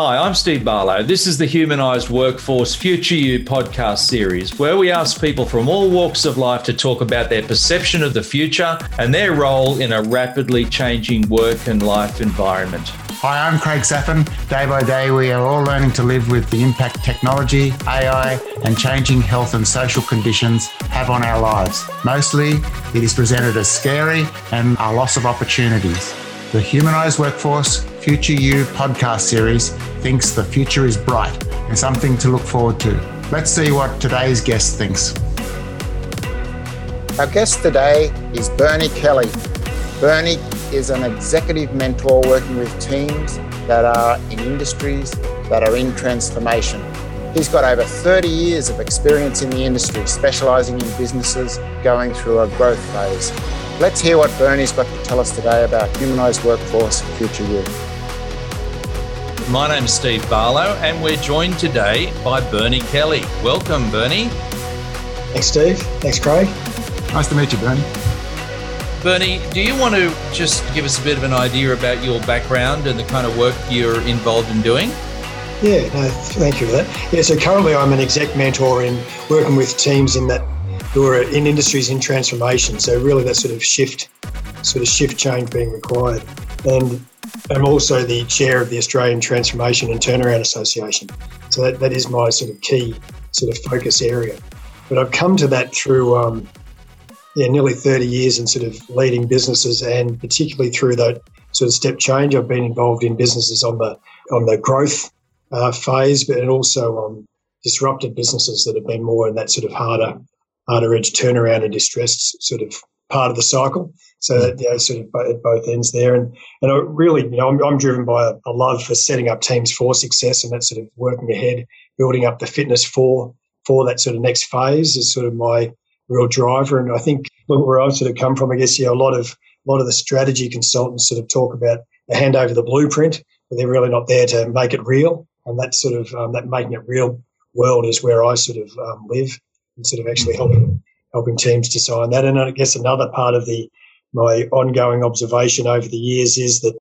Hi, I'm Steve Barlow. This is the Humanised Workforce Future You podcast series, where we ask people from all walks of life to talk about their perception of the future and their role in a rapidly changing work and life environment. Hi, I'm Craig Saphin. Day by day, we are all learning to live with the impact technology, AI, and changing health and social conditions have on our lives. Mostly, it is presented as scary and a loss of opportunities. The Humanised Workforce Future You podcast series thinks the future is bright and something to look forward to. Let's see what today's guest thinks. Our guest today is Bernie Kelly. Bernie is an executive mentor working with teams that are in industries that are in transformation. He's got over 30 years of experience in the industry, specialising in businesses going through a growth phase. Let's hear what Bernie's got to tell us today about humanised workforce and future you. My name's Steve Barlow, and we're joined today by Bernie Kelly. Welcome, Bernie. Thanks, Steve. Thanks, Craig. Nice to meet you, Bernie. Bernie, do you want to just give us a bit of an idea about your background and the kind of work you're involved in doing? Yeah, no, thank you for that. Yeah, so currently I'm an exec mentor in working with teams in that who are in industries in transformation. So really that sort of shift, sort of shift change being required. And I'm also the chair of the Australian Transformation and Turnaround Association. So that, that is my sort of key sort of focus area. But I've come to that through um, yeah, nearly 30 years in sort of leading businesses and particularly through that sort of step change. I've been involved in businesses on the on the growth uh, phase, but also on disrupted businesses that have been more in that sort of harder harder edge turnaround and distressed sort of part of the cycle. So that you know, sort of at both ends there, and and I really, you know, I'm, I'm driven by a, a, love for setting up teams for success, and that sort of working ahead, building up the fitness for for that sort of next phase is sort of my real driver. And I think look, where I've sort of come from, I guess, yeah, a lot of a lot of the strategy consultants sort of talk about the hand over the blueprint, but they're really not there to make it real. And that sort of um, that making it real world is where I sort of um, live sort of actually helping helping teams design that. And I guess another part of the my ongoing observation over the years is that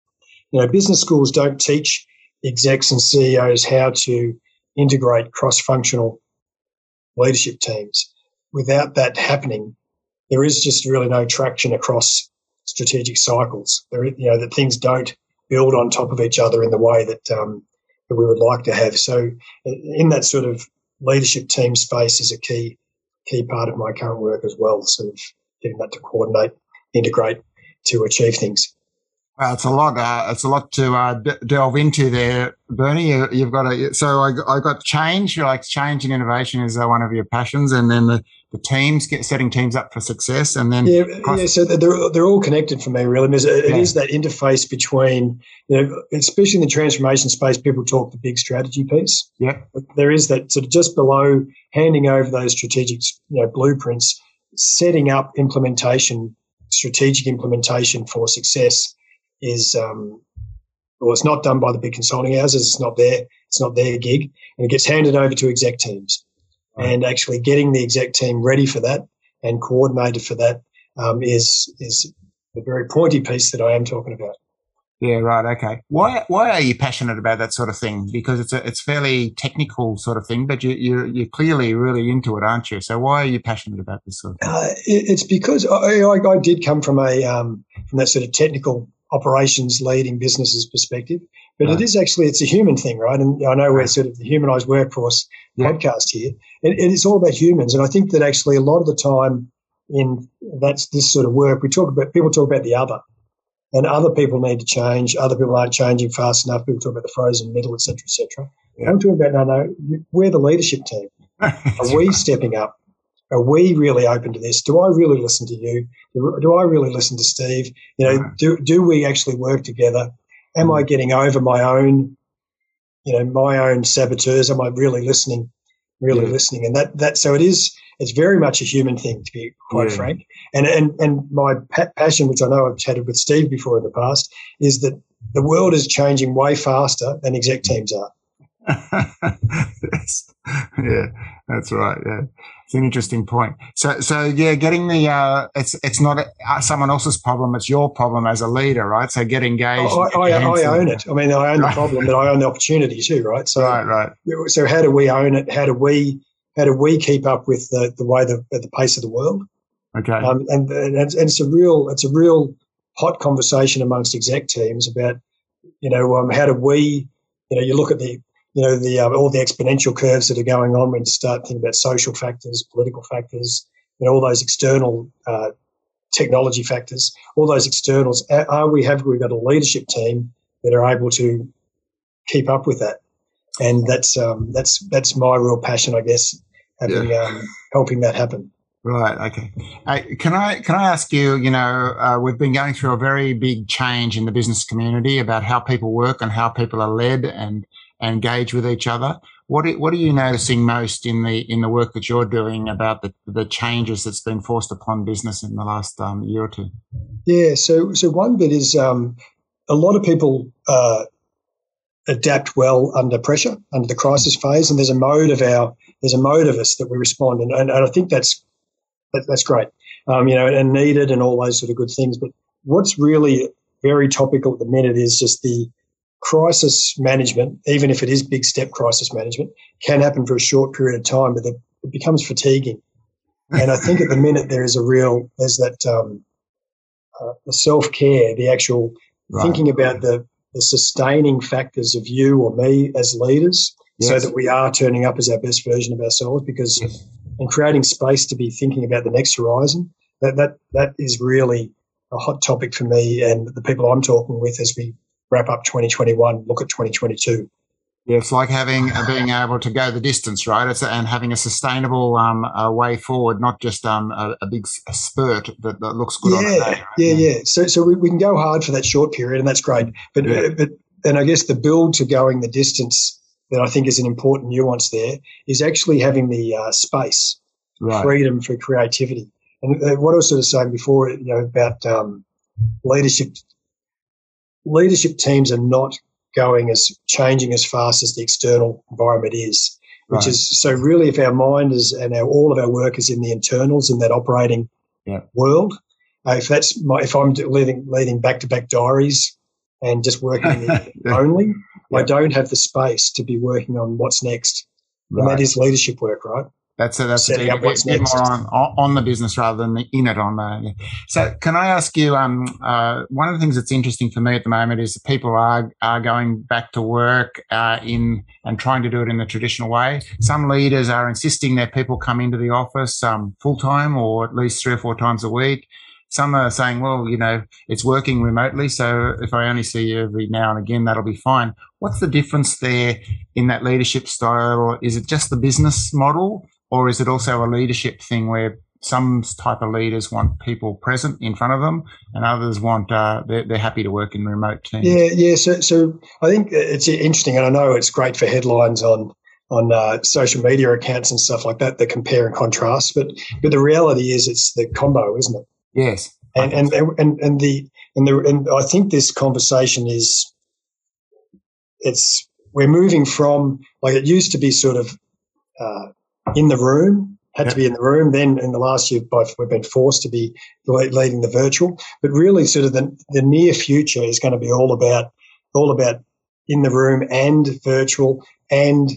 you know business schools don't teach execs and CEOs how to integrate cross-functional leadership teams. Without that happening, there is just really no traction across strategic cycles. There, you know, that things don't build on top of each other in the way that um, that we would like to have. So, in that sort of leadership team space is a key key part of my current work as well, sort of getting that to coordinate, integrate to achieve things. It's a lot. Uh, it's a lot to uh, d- delve into there, Bernie. You, have got a so I, I got change. Like change and innovation is uh, one of your passions, and then the, the teams get setting teams up for success, and then yeah, yeah. So they're they're all connected for me, really. A, yeah. It is that interface between you know, especially in the transformation space, people talk the big strategy piece. Yeah, but there is that sort of just below handing over those strategic you know blueprints, setting up implementation, strategic implementation for success is um, well, it's not done by the big consulting houses. It's not their it's not their gig, and it gets handed over to exec teams. Right. And actually getting the exec team ready for that and coordinated for that um, is is the very pointy piece that I am talking about. Yeah, right. Okay. Why why are you passionate about that sort of thing? Because it's a it's fairly technical sort of thing, but you you you're clearly really into it, aren't you? So why are you passionate about this sort of thing? Uh, it's because I, I, I, did come from a um, from that sort of technical operations leading businesses perspective. But right. it is actually it's a human thing, right? And I know we're sort of the humanized workforce yeah. podcast here. It, it is all about humans, and I think that actually a lot of the time in that's this sort of work we talk about people talk about the other, and other people need to change. Other people aren't changing fast enough. People talk about the frozen middle, etc., etc. Yeah. I'm talking about no, no. We're the leadership team. Are we right. stepping up? Are we really open to this? Do I really listen to you? Do, do I really listen to Steve? You know, do, do we actually work together? Am I mm. getting over my own, you know, my own saboteurs? Am I really listening? Really yeah. listening? And that, that, so it is, it's very much a human thing to be quite yeah. frank. And, and, and my pa- passion, which I know I've chatted with Steve before in the past, is that the world is changing way faster than exec teams are. yes. Yeah, that's right. Yeah. It's an interesting point. So, so yeah, getting the uh, it's it's not a, uh, someone else's problem; it's your problem as a leader, right? So, get engaged. Oh, I, I, I, own it. I mean, I own the problem, but I own the opportunity too, right? So, right, right. So, how do we own it? How do we how do we keep up with the the way the the pace of the world? Okay. Um, and, and and it's a real it's a real hot conversation amongst exec teams about you know um, how do we you know you look at the you know, the uh, all the exponential curves that are going on when you start thinking about social factors, political factors, and all those external uh, technology factors, all those externals. Are we have we got a leadership team that are able to keep up with that? And that's um, that's that's my real passion, I guess, having yeah. um, helping that happen. Right. Okay. Uh, can I can I ask you? You know, uh, we've been going through a very big change in the business community about how people work and how people are led and engage with each other. What are, what are you noticing most in the in the work that you're doing about the, the changes that's been forced upon business in the last um, year or two? Yeah, so so one bit is um, a lot of people uh, adapt well under pressure, under the crisis phase, and there's a mode of our there's a mode of us that we respond, and, and, and I think that's that, that's great, um, you know, and needed, and all those sort of good things. But what's really very topical at the minute is just the crisis management, even if it is big step crisis management, can happen for a short period of time, but it becomes fatiguing. And I think at the minute there is a real there's that um, uh, the self care, the actual right. thinking about the the sustaining factors of you or me as leaders, yes. so that we are turning up as our best version of ourselves. Because yes. and creating space to be thinking about the next horizon, that that that is really a hot topic for me and the people I'm talking with as we wrap up 2021, look at 2022. Yeah, it's like having uh, being able to go the distance, right? It's, and having a sustainable um, uh, way forward, not just um, a, a, big spurt that, that looks good. Yeah, right? yeah, yeah. So, so we, we, can go hard for that short period, and that's great. But, yeah. But and I guess the build to going the distance that I think is an important nuance there is actually having the uh, space, right. freedom for creativity. And uh, what I was sort of saying before, you know, about um, leadership leadership teams are not going as changing as fast as the external environment is. Which right. is so really if our mind is and our, all of our work is in the internals in that operating yeah. world. Uh, if that's my, if I'm leading leading back to back diaries and just working yeah. only, yeah. I don't have the space to be working on what's next. Right. And that is leadership work, right? That's a, that's a get, get more on, on the business rather than in it on the. So can I ask you? Um, uh, one of the things that's interesting for me at the moment is that people are are going back to work uh, in and trying to do it in the traditional way. Some leaders are insisting that people come into the office um, full time or at least three or four times a week. Some are saying, well, you know, it's working remotely. So if I only see you every now and again, that'll be fine. What's the difference there in that leadership style? Or is it just the business model? Or is it also a leadership thing where some type of leaders want people present in front of them, and others want uh, they're, they're, happy to work in remote teams. Yeah, yeah. So, so I think it's interesting, and I know it's great for headlines on on uh, social media accounts and stuff like that that compare and contrast. But but the reality is, it's the combo, isn't it? Yes. And and, and and the and the and I think this conversation is it's we're moving from like it used to be sort of uh, in the room, had yep. to be in the room. Then in the last year, both we've been forced to be leading the virtual. But really, sort of the, the near future is going to be all about all about in the room and virtual and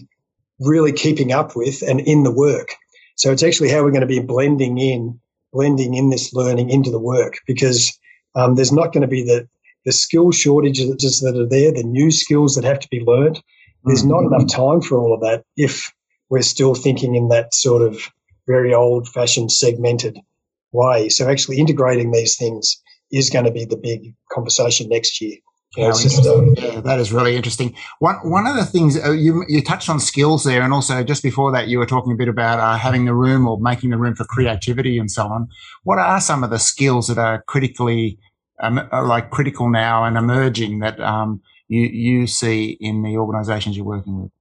really keeping up with and in the work. So it's actually how we're going to be blending in, blending in this learning into the work because um, there's not going to be the the skill shortages that are there, the new skills that have to be learned. There's mm-hmm. not enough time for all of that if we're still thinking in that sort of very old fashioned segmented way. So actually integrating these things is going to be the big conversation next year. yeah, just, um, yeah, that is really interesting. One one of the things uh, you you touched on skills there, and also just before that, you were talking a bit about uh, having the room or making the room for creativity and so on. What are some of the skills that are critically um, are like critical now and emerging that um, you you see in the organisations you're working with?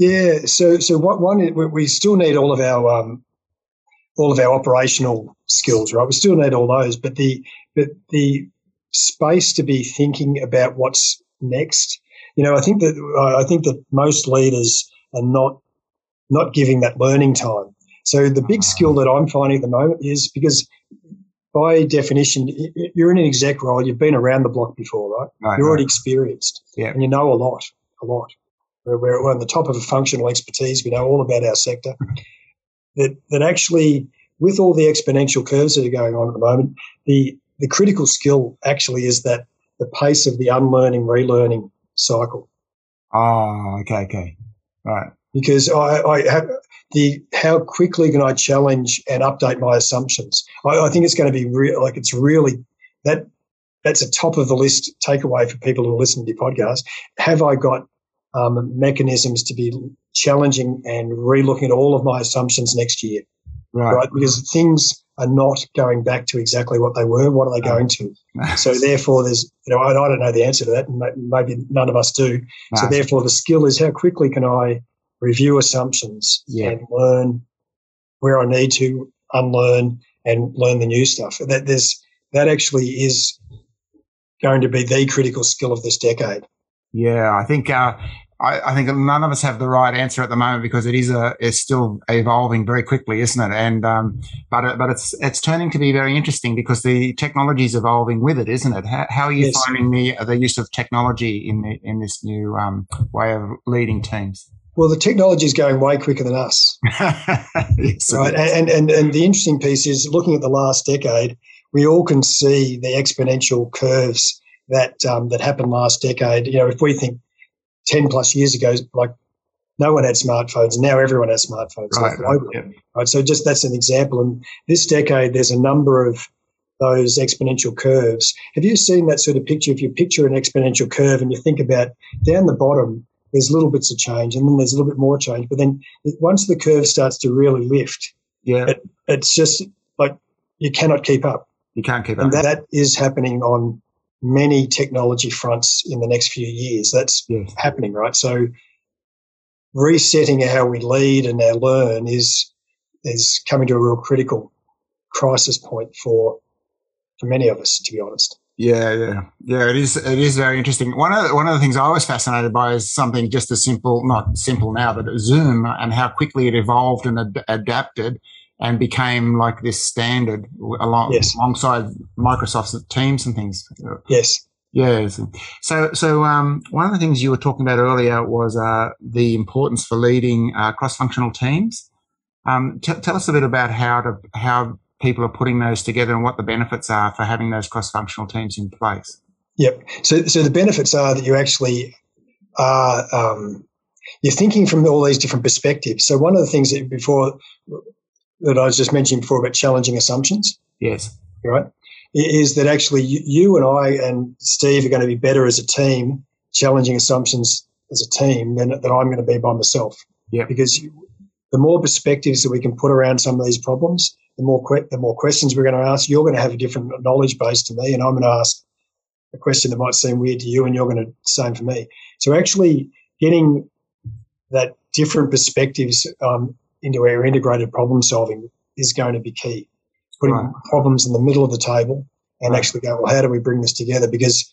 Yeah. So so what one we still need all of our um, all of our operational skills, right? We still need all those, but the but the space to be thinking about what's next. You know, I think that I think that most leaders are not not giving that learning time. So the big skill that I'm finding at the moment is because by definition, you're in an exec role. You've been around the block before, right? right you're already experienced, yeah. and you know a lot, a lot. We're, we're on the top of a functional expertise. We know all about our sector. that that actually, with all the exponential curves that are going on at the moment, the the critical skill actually is that the pace of the unlearning, relearning cycle. Oh, okay, okay, right. Because I, I have the how quickly can I challenge and update my assumptions? I, I think it's going to be real. Like it's really that that's a top of the list takeaway for people who listen to your podcast. Have I got um, mechanisms to be challenging and relooking at all of my assumptions next year? Right. right. Because things are not going back to exactly what they were. What are they going to? so therefore, there's you know I, I, don't know the answer to that, and maybe none of us do. So therefore, the skill is how quickly can I review assumptions yeah. and learn where I need to unlearn and learn the new stuff. That there's that actually is going to be the critical skill of this decade. Yeah, I think uh, I, I, think none of us have the right answer at the moment because it is a it's still evolving very quickly, isn't it? And um, but it, but it's it's turning to be very interesting because the technology is evolving with it, isn't it? How, how are you yes. finding the the use of technology in the, in this new um, way of leading teams? Well, the technology is going way quicker than us, yes, right? And, and and the interesting piece is looking at the last decade, we all can see the exponential curves that um, that happened last decade. You know, if we think ten plus years ago, like no one had smartphones, now everyone has smartphones right, right, yeah. right. So just that's an example. And this decade, there's a number of those exponential curves. Have you seen that sort of picture? If you picture an exponential curve and you think about down the bottom, there's little bits of change and then there's a little bit more change. But then once the curve starts to really lift, yeah, it, it's just like you cannot keep up. You can't keep up. And that is happening on many technology fronts in the next few years. That's yes. happening, right? So resetting how we lead and our learn is is coming to a real critical crisis point for for many of us, to be honest. Yeah, yeah, yeah. It is. It is very interesting. One of the, one of the things I was fascinated by is something just as simple, not simple now, but Zoom and how quickly it evolved and ad- adapted and became like this standard along yes. alongside Microsoft's Teams and things. Yes. Yes. So, so um, one of the things you were talking about earlier was uh, the importance for leading uh, cross-functional teams. Um, t- tell us a bit about how to how people are putting those together and what the benefits are for having those cross-functional teams in place. Yep. So, so the benefits are that you actually are um, you're thinking from all these different perspectives. So one of the things that before that I was just mentioning before about challenging assumptions. Yes. Right. Is that actually you and I and Steve are going to be better as a team challenging assumptions as a team than, than I'm going to be by myself. Yeah. Because you, the more perspectives that we can put around some of these problems, the more que- the more questions we're going to ask. You're going to have a different knowledge base to me, and I'm going to ask a question that might seem weird to you, and you're going to same for me. So actually getting that different perspectives um, into our integrated problem solving is going to be key. Putting right. problems in the middle of the table and right. actually go, well, how do we bring this together? Because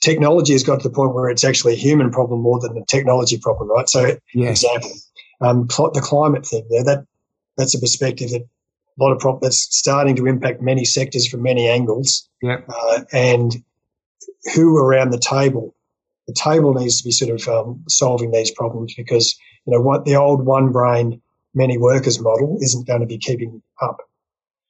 technology has got to the point where it's actually a human problem more than a technology problem, right? So, yes. example, um, cl- the climate thing there, that that's a perspective that a lot of problems that's starting to impact many sectors from many angles. Yep. Uh, and who around the table the table needs to be sort of um, solving these problems because you know what the old one brain many workers model isn't going to be keeping up.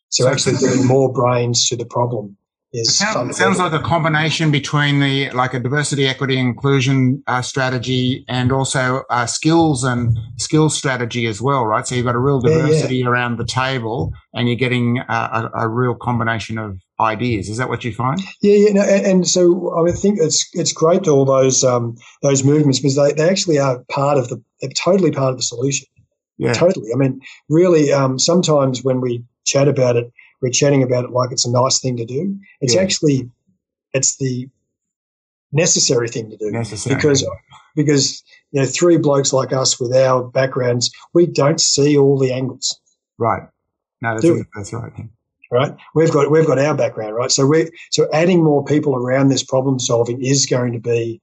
So, so actually bringing more brains to the problem is it sounds, it sounds like a combination between the like a diversity, equity, inclusion uh, strategy and also uh, skills and skills strategy as well, right? So you've got a real diversity yeah, yeah. around the table, and you're getting a, a, a, real combination of ideas. Is that what you find? Yeah, yeah. No, and, and, so I think it's it's great to all those um, those movements because they, they actually are part of the they're totally part of the solution. Yeah, totally. I mean, really, um, sometimes when we chat about it we're chatting about it like it's a nice thing to do. It's yeah. actually it's the necessary thing to do necessary. because because you know three blokes like us with our backgrounds we don't see all the angles. Right. No, that's, that's right. Right. We've got we've got our background right. So we so adding more people around this problem solving is going to be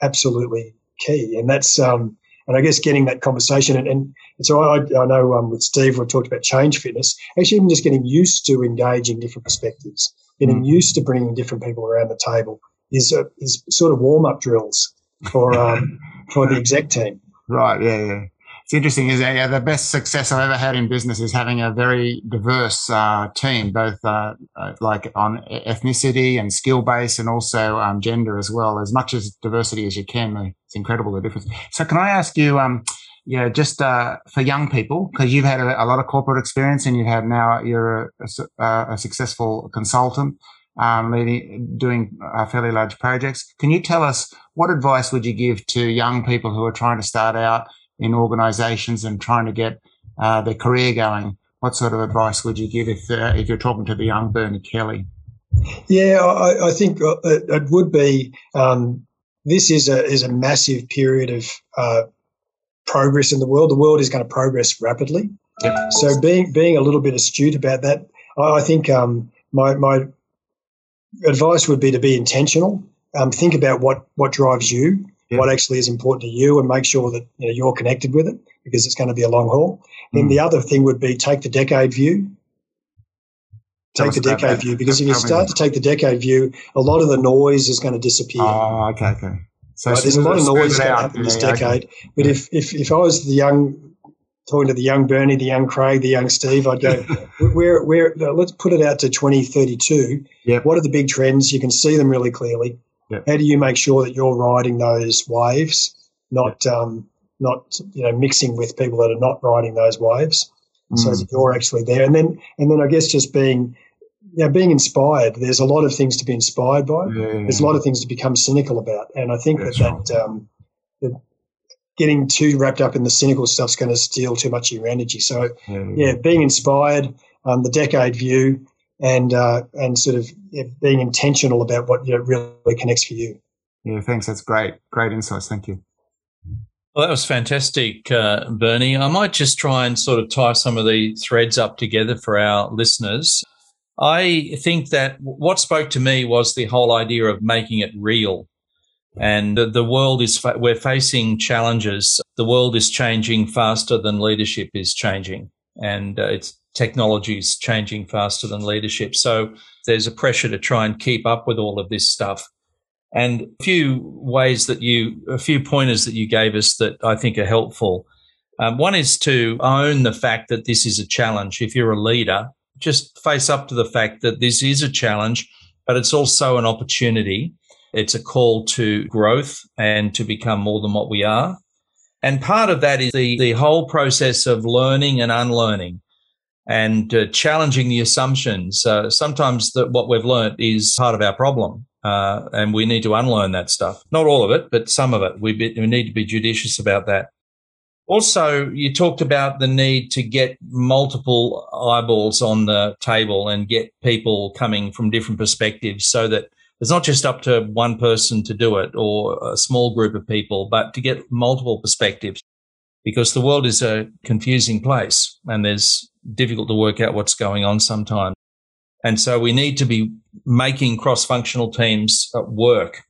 absolutely key, and that's um and I guess getting that conversation. And, and, so I, I know um, with Steve, we've talked about change fitness, actually, even just getting used to engaging different perspectives, getting mm. used to bringing different people around the table is, uh, is sort of warm up drills for, um, for the exec team. Right. Yeah. Yeah it's interesting is yeah, the best success I've ever had in business is having a very diverse uh, team, both uh, uh, like on ethnicity and skill base, and also um, gender as well. As much as diversity as you can, it's incredible the difference. So, can I ask you? Um, yeah, just uh, for young people, because you've had a, a, lot of corporate experience and you have had now you're a, a, a successful consultant, um, leading, doing uh, fairly large projects. Can you tell us what advice would you give to young people who are trying to start out in organisations and trying to get uh, their career going, what sort of advice would you give if uh, if you're talking to the young Bernie Kelly? Yeah, I, I think uh, it, would be. Um, this is a is a massive period of uh, progress in the world. The world is going to progress rapidly. Yep. So being being a little bit astute about that, I, I think um, my my advice would be to be intentional. Um, think about what what drives you. What actually is important to you and make sure that you know, you're connected with it because it's going to be a long haul. Mm. Then the other thing would be take the decade view. Take the decade view because if you start to take the decade view, a lot of the noise is going to disappear. Oh, okay, okay. So right, there's a lot of noise going to happen in this yeah, decade. Okay. But if, if if I was the young talking to the young Bernie, the young Craig, the young Steve, I'd go, where, where, let's put it out to 2032. Yep. What are the big trends? You can see them really clearly. Yep. How do you make sure that you're riding those waves, not yep. um, not you know mixing with people that are not riding those waves, mm. so that you're actually there. And then and then I guess just being you know, being inspired. There's a lot of things to be inspired by. Yeah, yeah, There's a lot of things to become cynical about, and I think that that, um, that getting too wrapped up in the cynical stuff's going to steal too much of your energy. So yeah, yeah being inspired, um, the decade view, and uh, and sort of being intentional about what you know, really connects for you. Yeah, thanks. That's great. Great insights. Thank you. Well, that was fantastic, uh, Bernie. I might just try and sort of tie some of the threads up together for our listeners. I think that what spoke to me was the whole idea of making it real. And the world is, we're facing challenges. The world is changing faster than leadership is changing. And uh, it's technology is changing faster than leadership. So there's a pressure to try and keep up with all of this stuff. And a few ways that you, a few pointers that you gave us that I think are helpful. Um, one is to own the fact that this is a challenge. If you're a leader, just face up to the fact that this is a challenge, but it's also an opportunity. It's a call to growth and to become more than what we are. And part of that is the, the whole process of learning and unlearning and uh, challenging the assumptions. Uh, sometimes the, what we've learned is part of our problem, uh, and we need to unlearn that stuff. Not all of it, but some of it. We, be, we need to be judicious about that. Also, you talked about the need to get multiple eyeballs on the table and get people coming from different perspectives so that it's not just up to one person to do it or a small group of people, but to get multiple perspectives because the world is a confusing place and there's difficult to work out what's going on sometimes. And so we need to be making cross functional teams work.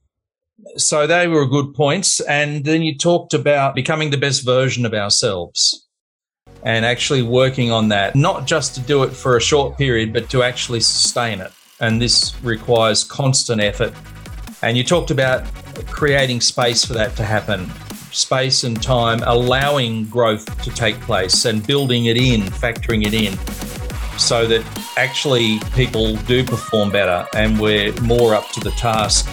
So they were good points. And then you talked about becoming the best version of ourselves and actually working on that, not just to do it for a short period, but to actually sustain it. And this requires constant effort. And you talked about creating space for that to happen space and time, allowing growth to take place and building it in, factoring it in, so that actually people do perform better and we're more up to the task.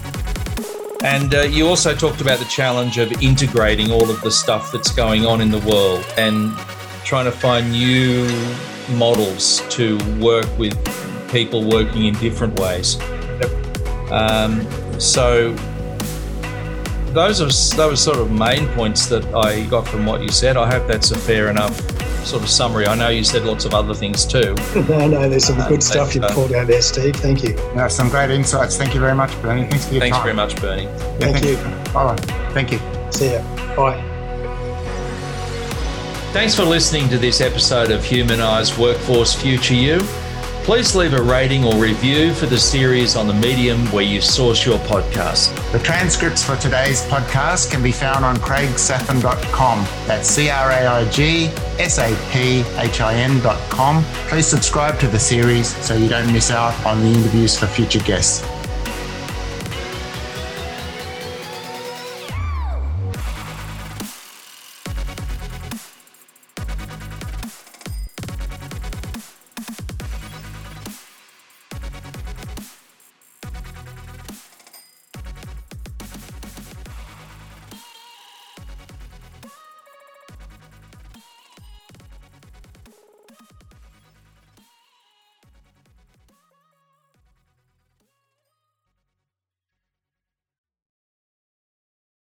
And uh, you also talked about the challenge of integrating all of the stuff that's going on in the world and trying to find new models to work with people working in different ways. Um, so those are those sort of main points that I got from what you said. I hope that's a fair enough sort of summary. I know you said lots of other things too. no, no, there's some uh, good stuff you've uh, pulled out there, Steve. Thank you. Yeah, some great insights. Thank you very much, Bernie. Thanks for your Thanks time. very much, Bernie. Yeah, thank, thank you. you. Bye. Thank you. See ya. Bye. Thanks for listening to this episode of Humanized Workforce Future You. Please leave a rating or review for the series on the medium where you source your podcast. The transcripts for today's podcast can be found on craigsaphin.com. That's C R A I G S A P H I N.com. Please subscribe to the series so you don't miss out on the interviews for future guests.